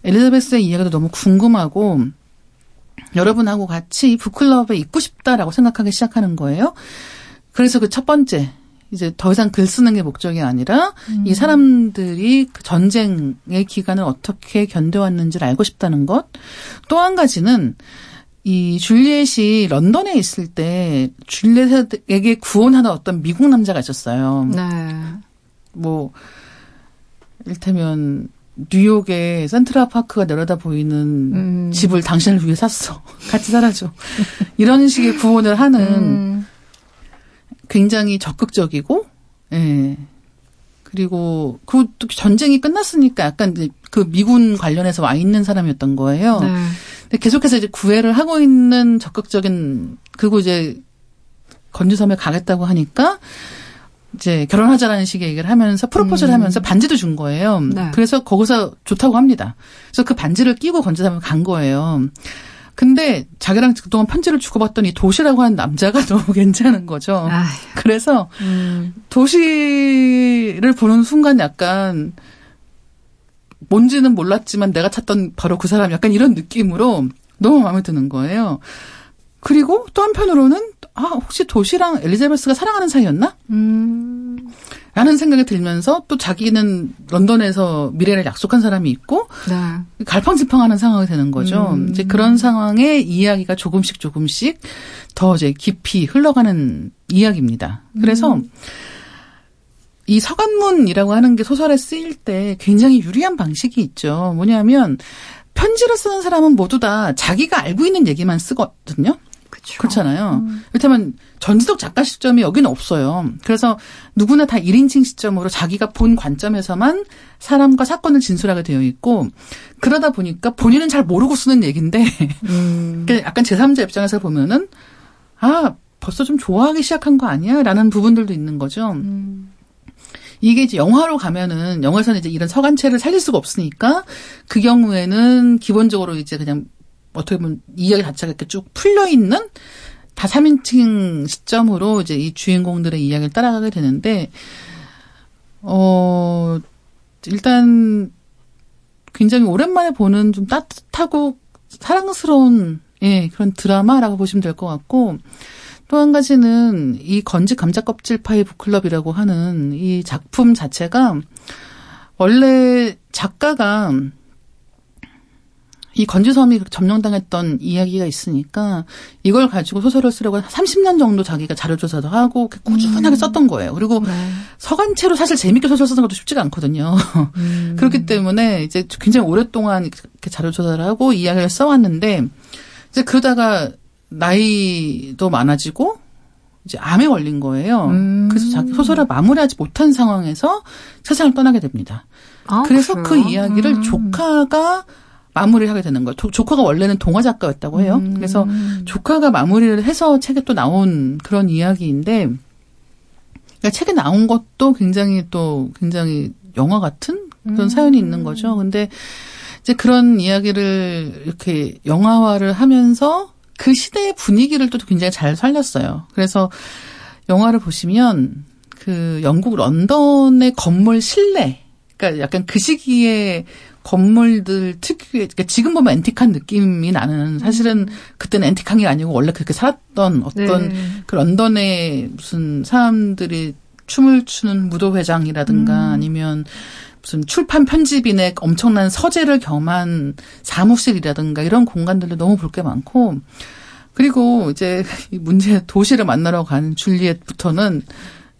엘리자베스의 이야기도 너무 궁금하고 여러분하고 같이 북클럽에 있고 싶다라고 생각하기 시작하는 거예요. 그래서 그 첫 번째 이제 더 이상 글 쓰는 게 목적이 아니라 음. 이 사람들이 그 전쟁의 기간을 어떻게 견뎌왔는지를 알고 싶다는 것. 또 한 가지는 이 줄리엣이 런던에 있을 때 줄리엣에게 구원하는 어떤 미국 남자가 있었어요. 네. 뭐 일테면 뉴욕의 센트럴 파크가 내려다 보이는 음. 집을 당신을 위해 샀어. 같이 살아줘. 이런 식의 구원을 하는 음. 굉장히 적극적이고, 예. 그리고 그 전쟁이 끝났으니까 약간 그 미군 관련해서 와 있는 사람이었던 거예요. 네. 근데 계속해서 이제 구애를 하고 있는 적극적인 그리고 이제 건주섬에 가겠다고 하니까 이제 결혼하자라는 식의 얘기를 하면서 프로포즈를 음. 하면서 반지도 준 거예요. 네. 그래서 거기서 좋다고 합니다. 그래서 그 반지를 끼고 건주섬에 간 거예요. 근데 자기랑 그동안 편지를 주고받더니 도시라고 하는 남자가 너무 괜찮은 거죠. 아휴. 그래서 음. 도시를 보는 순간 약간 뭔지는 몰랐지만 내가 찾던 바로 그 사람 약간 이런 느낌으로 너무 마음에 드는 거예요. 그리고 또 한편으로는 아 혹시 도시랑 엘리자베스가 사랑하는 사이였나? 음. 라는 생각이 들면서 또 자기는 런던에서 미래를 약속한 사람이 있고 네. 갈팡질팡하는 상황이 되는 거죠. 음. 이제 그런 상황에 이야기가 조금씩 조금씩 더 이제 깊이 흘러가는 이야기입니다. 그래서 음. 이 서간문이라고 하는 게 소설에 쓰일 때 굉장히 유리한 방식이 있죠. 뭐냐면 편지를 쓰는 사람은 모두 다 자기가 알고 있는 얘기만 쓰거든요. 그렇죠. 그렇잖아요. 음. 이를테면 전지적 작가 시점이 여기는 없어요. 그래서 누구나 다 1인칭 시점으로 자기가 본 관점에서만 사람과 사건을 진술하게 되어 있고 그러다 보니까 본인은 잘 모르고 쓰는 얘기인데 음. 그러니까 약간 제3자 입장에서 보면은 아 벌써 좀 좋아하기 시작한 거 아니야? 라는 부분들도 있는 거죠. 음. 이게 이제 영화로 가면은 영화에서는 이제 이런 서간체를 살릴 수가 없으니까 그 경우에는 기본적으로 이제 그냥 어떻게 보면 이야기 자체가 이렇게 쭉 풀려 있는 다 3인칭 시점으로 이제 이 주인공들의 이야기를 따라가게 되는데 어 일단 굉장히 오랜만에 보는 좀 따뜻하고 사랑스러운 예, 그런 드라마라고 보시면 될 것 같고 또 한 가지는 이 건지 감자 껍질 파이 북클럽이라고 하는 이 작품 자체가 원래 작가가 이 건지섬이 점령당했던 이야기가 있으니까 이걸 가지고 소설을 쓰려고 30년 정도 자기가 자료조사도 하고 꾸준하게 음. 썼던 거예요. 그리고 네. 서간체로 사실 재밌게 소설 쓰는 것도 쉽지가 않거든요. 음. 그렇기 때문에 이제 굉장히 오랫동안 이렇게 자료조사를 하고 이야기를 써왔는데 이제 그러다가 나이도 많아지고 이제 암에 걸린 거예요. 음. 그래서 자기 소설을 마무리하지 못한 상황에서 세상을 떠나게 됩니다. 아, 그래서 그 그래요? 그 이야기를 음. 조카가 마무리를 하게 되는 거예요. 조카가 원래는 동화 작가였다고 해요. 음. 그래서 조카가 마무리를 해서 책에 또 나온 그런 이야기인데, 그러니까 책에 나온 것도 굉장히 또 굉장히 영화 같은 그런 음. 사연이 있는 거죠. 근데 이제 그런 이야기를 이렇게 영화화를 하면서 그 시대의 분위기를 또 굉장히 잘 살렸어요. 그래서 영화를 보시면 그 영국 런던의 건물 실내, 그러니까 약간 그 시기에 건물들 특유의 그러니까 지금 보면 앤틱한 느낌이 나는 사실은 그때는 앤틱한 게 아니고 원래 그렇게 살았던 어떤 네. 그 런던의 무슨 사람들이 춤을 추는 무도 회장이라든가 음. 아니면 무슨 출판 편집인의 엄청난 서재를 겸한 사무실이라든가 이런 공간들도 너무 볼 게 많고 그리고 이제 이 문제 도시를 만나러 가는 줄리엣부터는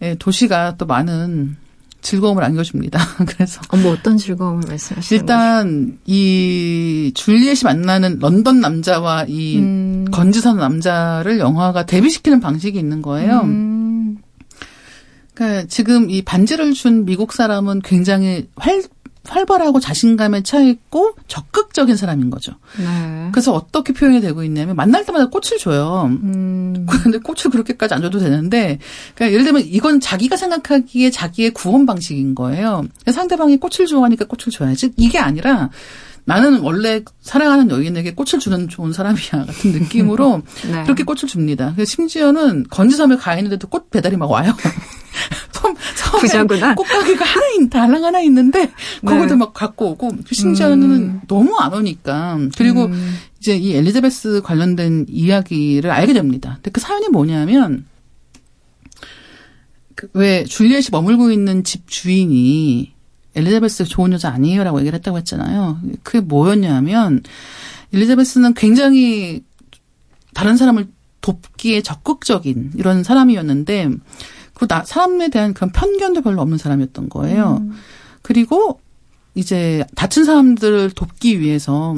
예, 도시가 또 많은 즐거움을 안겨줍니다. 그래서 어, 뭐 어떤 즐거움을 말씀하시는 일단 거죠? 이 줄리엣이 만나는 런던 남자와 이 음. 건지선 남자를 영화가 데뷔시키는 방식이 있는 거예요. 음. 그러니까 지금 이 반지를 준 미국 사람은 굉장히 활 활발하고 자신감에 차 있고 적극적인 사람인 거죠. 네. 그래서 어떻게 표현이 되고 있냐면 만날 때마다 꽃을 줘요. 음. 그런데 꽃을 그렇게까지 안 줘도 되는데, 그러니까 예를 들면 이건 자기가 생각하기에 자기의 구원 방식인 거예요. 상대방이 꽃을 좋아하니까 꽃을 줘야지. 이게 아니라 나는 원래 사랑하는 여인에게 꽃을 주는 좋은 사람이야 같은 느낌으로 네. 그렇게 꽃을 줍니다. 심지어는 건지섬에 가 있는데도 꽃 배달이 막 와요. 섬, 섬에 부자구나. 꽃가게가 하나 있, 달랑 하나 있는데 거기도 네. 막 갖고 오고 심지어는 음. 너무 안 오니까 그리고 음. 이제 이 엘리자베스 관련된 이야기를 알게 됩니다. 근데 그 사연이 뭐냐면 그 왜 줄리엣이 머물고 있는 집 주인이 엘리자베스 좋은 여자 아니에요라고 얘기를 했다고 했잖아요. 그게 뭐였냐면 엘리자베스는 굉장히 다른 사람을 돕기에 적극적인 이런 사람이었는데 그 나, 사람에 대한 그런 편견도 별로 없는 사람이었던 거예요. 음. 그리고 이제 다친 사람들을 돕기 위해서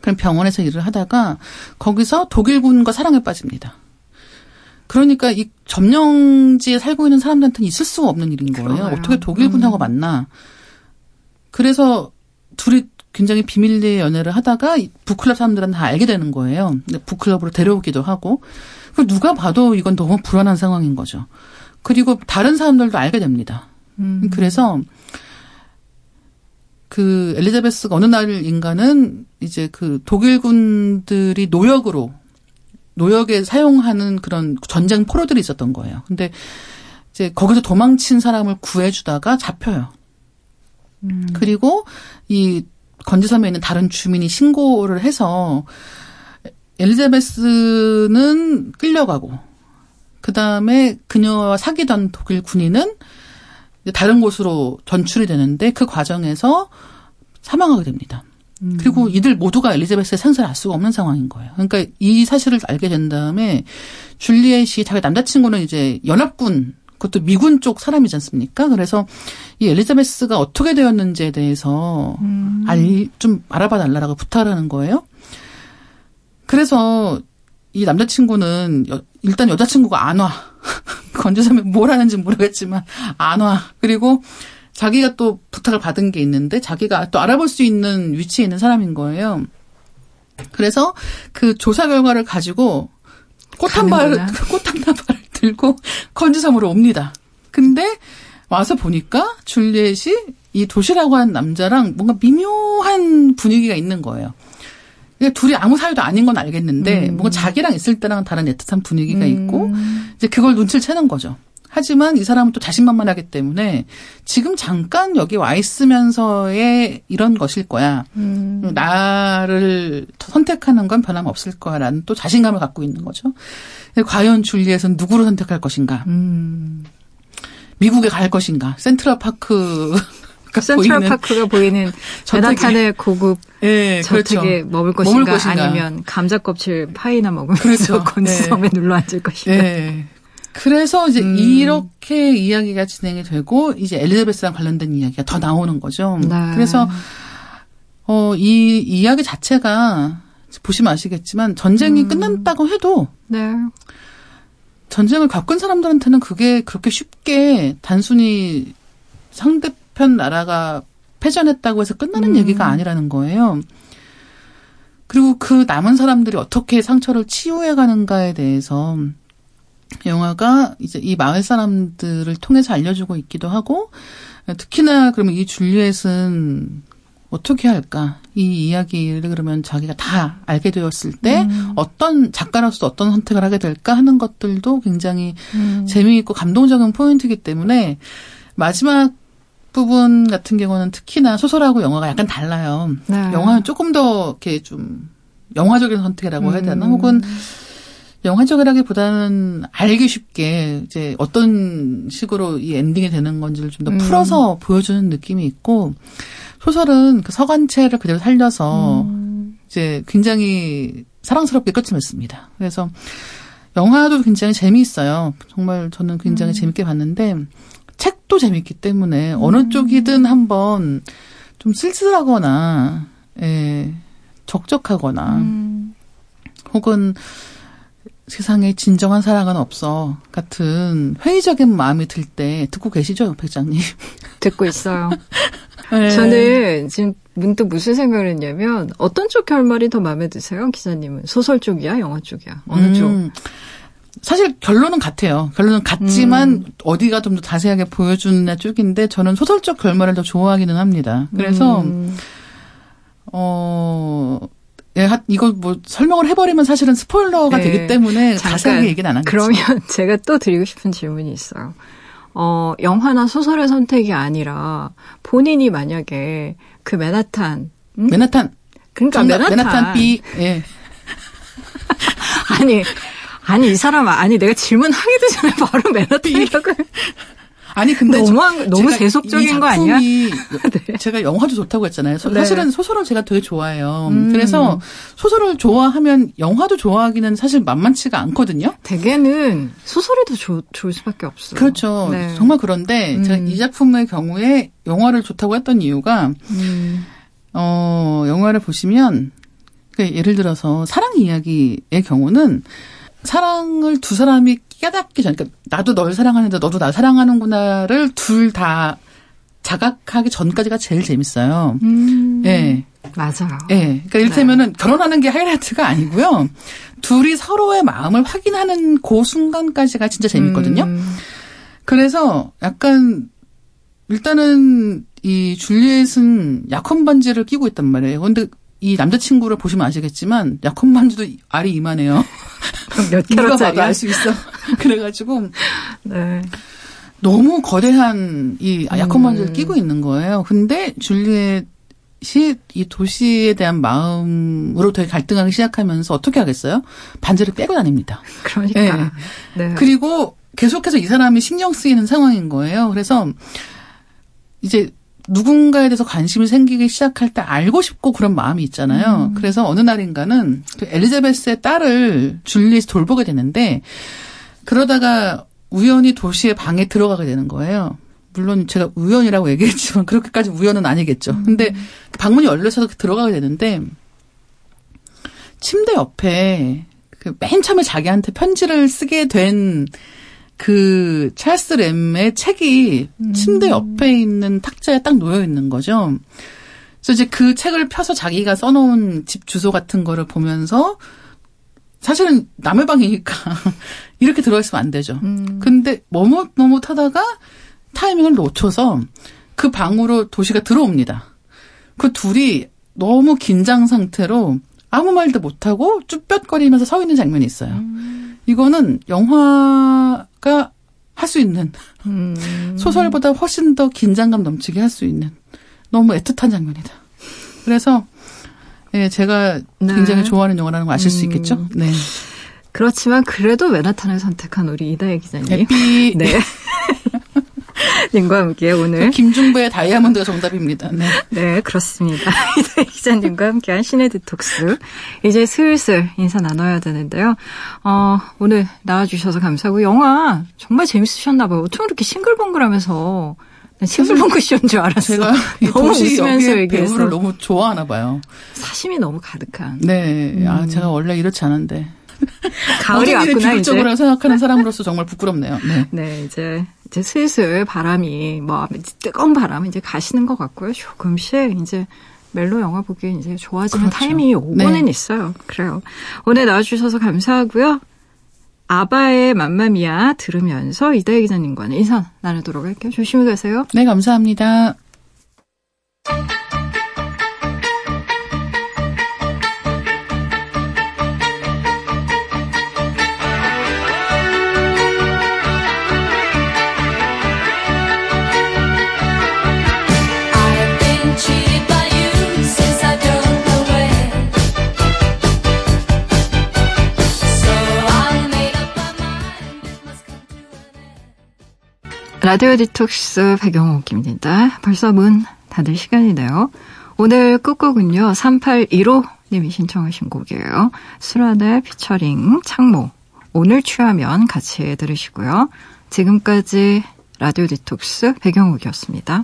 그런 병원에서 일을 하다가 거기서 독일군과 사랑에 빠집니다. 그러니까 이 점령지에 살고 있는 사람들한테는 있을 수가 없는 일인 거예요. 그러네요. 어떻게 독일군하고 음. 만나. 그래서 둘이 굉장히 비밀리에 연애를 하다가 이 북클럽 사람들은 다 알게 되는 거예요. 북클럽으로 데려오기도 하고. 그 누가 봐도 이건 너무 불안한 상황인 거죠. 그리고 다른 사람들도 알게 됩니다. 음. 그래서 그 엘리자베스가 어느 날인가는 이제 그 독일군들이 노역으로 노역에 사용하는 그런 전쟁 포로들이 있었던 거예요. 근데 이제 거기서 도망친 사람을 구해주다가 잡혀요. 음. 그리고 이 건지섬에 있는 다른 주민이 신고를 해서 엘리자베스는 끌려가고 그 다음에 그녀와 사귀던 독일 군인은 다른 곳으로 전출이 되는데 그 과정에서 사망하게 됩니다. 음. 그리고 이들 모두가 엘리자베스의 생사를 알 수가 없는 상황인 거예요. 그러니까 이 사실을 알게 된 다음에 줄리엣이 자기 남자친구는 이제 연합군 그것도 미군 쪽 사람이지 않습니까? 그래서 이 엘리자베스가 어떻게 되었는지에 대해서 음. 알, 좀 알아봐 달라고 부탁을 하는 거예요. 그래서 이 남자친구는 여- 일단 여자친구가 안 와. 건조섬에 뭘 하는지 모르겠지만 안 와. 그리고 자기가 또 부탁을 받은 게 있는데 자기가 또 알아볼 수 있는 위치에 있는 사람인 거예요. 그래서 그 조사 결과를 가지고 꽃한 가는구나. 꽃한 발을 들고 건지섬으로 옵니다. 근데 와서 보니까 줄리엣이 이 도시라고 하는 남자랑 뭔가 미묘한 분위기가 있는 거예요. 그러니까 둘이 아무 사이도 아닌 건 알겠는데 음. 뭔가 자기랑 있을 때랑 다른 애틋한 분위기가 음. 있고 이제 그걸 눈치를 채는 거죠. 하지만 이 사람은 또 자신만만하기 때문에 지금 잠깐 여기 와 있으면서의 이런 것일 거야. 음. 나를 선택하는 건 변함없을 거야라는 또 자신감을 갖고 있는 거죠. 과연 줄리엣은 누구를 선택할 것인가? 음. 미국에 갈 것인가? 센트럴 파크가 센트럴파크가 보이는 저택에. 맨하탄의 고급 예, 저택에 그렇죠. 머물 것인가, 머물 것인가. 아니면 감자 껍질 파이나 먹으면서 그렇죠. 건지섬에 눌러 앉을 것인가. 예. 그래서 이제 음. 이렇게 이야기가 진행이 되고 이제 엘리자베스랑 관련된 이야기가 더 나오는 거죠. 네. 그래서 어, 이 이야기 자체가 보시면 아시겠지만 전쟁이 음. 끝났다고 해도 네. 전쟁을 겪은 사람들한테는 그게 그렇게 쉽게 단순히 상대 편 나라가 패전했다고 해서 끝나는 음. 얘기가 아니라는 거예요. 그리고 그 남은 사람들이 어떻게 상처를 치유해 가는가에 대해서 영화가 이제 이 마을 사람들을 통해서 알려주고 있기도 하고 특히나 그러면 이 줄리엣은 어떻게 할까? 이 이야기를 그러면 자기가 다 알게 되었을 때 음. 어떤 작가로서 어떤 선택을 하게 될까 하는 것들도 굉장히 음. 재미있고 감동적인 포인트이기 때문에 마지막 부분 같은 경우는 특히나 소설하고 영화가 약간 달라요. 네. 영화는 조금 더 이렇게 좀 영화적인 선택이라고 해야 되나? 음. 혹은 영화적이라기보다는 알기 쉽게 이제 어떤 식으로 이 엔딩이 되는 건지를 좀더 음. 풀어서 보여주는 느낌이 있고 소설은 그 서간체를 그대로 살려서 음. 이제 굉장히 사랑스럽게 끝을 맺습니다. 그래서 영화도 굉장히 재미있어요. 정말 저는 굉장히 음. 재밌게 봤는데 책도 재밌기 때문에 어느 쪽이든 한번 좀 쓸쓸하거나 예, 적적하거나 음. 혹은 세상에 진정한 사랑은 없어 같은 회의적인 마음이 들 때 듣고 계시죠, 백장님? 듣고 있어요. 네. 저는 지금 문득 무슨 생각을 했냐면 어떤 쪽 결말이 더 마음에 드세요, 기자님은? 소설 쪽이야, 영화 쪽이야? 어느 음, 쪽? 사실 결론은 같아요. 결론은 같지만 음. 어디가 좀 더 자세하게 보여주는 쪽인데 저는 소설적 결말을 더 좋아하기는 합니다. 그래서 음. 어 예, 이거 뭐 설명을 해버리면 사실은 스포일러가 네. 되기 때문에 자세하게 얘기는 안 하겠죠. 그러면 제가 또 드리고 싶은 질문이 있어요. 어, 영화나 소설의 선택이 아니라 본인이 만약에 그 맨하탄 응? 맨하탄 그러니까 맨하탄, 맨하탄 B 예. 아니 아니 이 사람 아니 내가 질문하기도 전에 바로 맨하탄이라고 아니 근데 너무 너무 세속적인 거 아니야? 네. 제가 영화도 좋다고 했잖아요. 네. 사실은 소설을 제가 되게 좋아해요. 음. 그래서 소설을 좋아하면 영화도 좋아하기는 사실 만만치가 않거든요. 대개는 소설이 더 좋, 좋을 수밖에 없어요. 그렇죠. 네. 정말 그런데 음. 제가 이 작품의 경우에 영화를 좋다고 했던 이유가 음. 어 영화를 보시면 그 예를 들어서 사랑 이야기의 경우는 사랑을 두 사람이 깨닫기 전, 그러니까 나도 널 사랑하는데 너도 나 사랑하는구나를 둘 다 자각하기 전까지가 제일 재밌어요. 음. 예. 네. 맞아요. 예. 네. 그러니까 이를테면은 네. 결혼하는 게 하이라이트가 아니고요. 둘이 서로의 마음을 확인하는 그 순간까지가 진짜 재밌거든요. 음. 그래서 약간 일단은 이 줄리엣은 약혼 반지를 끼고 있단 말이에요. 근데 이 남자친구를 보시면 아시겠지만 약혼 반지도 알이 이만해요. 몇 캐럿짜리 알수 있어. 그래가지고 네. 너무 거대한 이 약혼 반지를 음. 끼고 있는 거예요. 근데 줄리엣이 이 도시에 대한 마음으로 되게 갈등하기 시작하면서 어떻게 하겠어요? 반지를 빼고 다닙니다. 그러니까. 네. 네. 그리고 계속해서 이 사람이 신경 쓰이는 상황인 거예요. 그래서 이제 누군가에 대해서 관심이 생기기 시작할 때 알고 싶고 그런 마음이 있잖아요. 음. 그래서 어느 날인가는 그 엘리자베스의 딸을 줄리에서 돌보게 되는데 그러다가 우연히 도시의 방에 들어가게 되는 거예요. 물론 제가 우연이라고 얘기했지만 그렇게까지 우연은 아니겠죠. 음. 근데 방문이 열려서 들어가게 되는데 침대 옆에 그 맨 처음에 자기한테 편지를 쓰게 된 그 찰스 램의 책이 음. 침대 옆에 있는 탁자에 딱 놓여 있는 거죠. 그래서 이제 그 책을 펴서 자기가 써놓은 집 주소 같은 거를 보면서 사실은 남의 방이니까 이렇게 들어있으면 안 되죠. 음. 근데 머뭇머뭇하다가 타이밍을 놓쳐서 그 방으로 도시가 들어옵니다. 그 둘이 너무 긴장 상태로 아무 말도 못하고 쭈뼛거리면서 서 있는 장면이 있어요. 음. 이거는 영화가 할 수 있는 음. 소설보다 훨씬 더 긴장감 넘치게 할 수 있는 너무 애틋한 장면이다. 그래서 예, 제가 네. 굉장히 좋아하는 영화라는 걸 아실 음. 수 있겠죠? 네. 그렇지만 그래도 메나탄을 선택한 우리 이다혜 기자님. 해피. 네. 님과 함께 오늘 김중배의 다이아몬드가 정답입니다. 네, 네 그렇습니다. 이대 기자님과 함께한 시네 디톡스 이제 슬슬 인사 나눠야 되는데요. 어, 오늘 나와주셔서 감사하고 영화 정말 재밌으셨나 봐요. 어떻게 그렇게 싱글벙글하면서 싱글벙글 쇼인 줄 알았어. 제가 너무 웃으면서 얘기해서 배우를 너무 좋아하나 봐요. 사심이 너무 가득한. 네, 아, 음. 아 제가 원래 이렇지 않은데. 가을이 왔구나 이제. 적으로 생각하는 사람으로서 정말 부끄럽네요. 네. 네, 이제 이제 슬슬 바람이 뭐 뜨거운 바람 이제 가시는 것 같고요. 조금씩 이제 멜로 영화 보기 이제 좋아지는 그렇죠. 타이밍이 오고는 네. 있어요. 그래요. 오늘 나와주셔서 감사하고요. 아바의 맘마미아 들으면서 이다혜 기자님과는 인사 나누도록 할게요. 조심히 가세요. 네, 감사합니다. 라디오 디톡스 배경옥입니다. 벌써 문 닫을 시간이네요. 오늘 끝곡은요. 3815님이 신청하신 곡이에요. 수란의 피처링 창모. 오늘 취하면 같이 들으시고요. 지금까지 라디오 디톡스 배경옥이었습니다.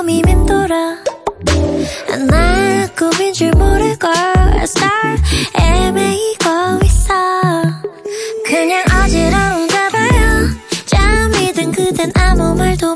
꿈이 맴돌아. 나 꿈인 줄 모르고 star 애매이고 있어. 그냥 어지러운가 봐요. 잠이 든 그댄 아무 말도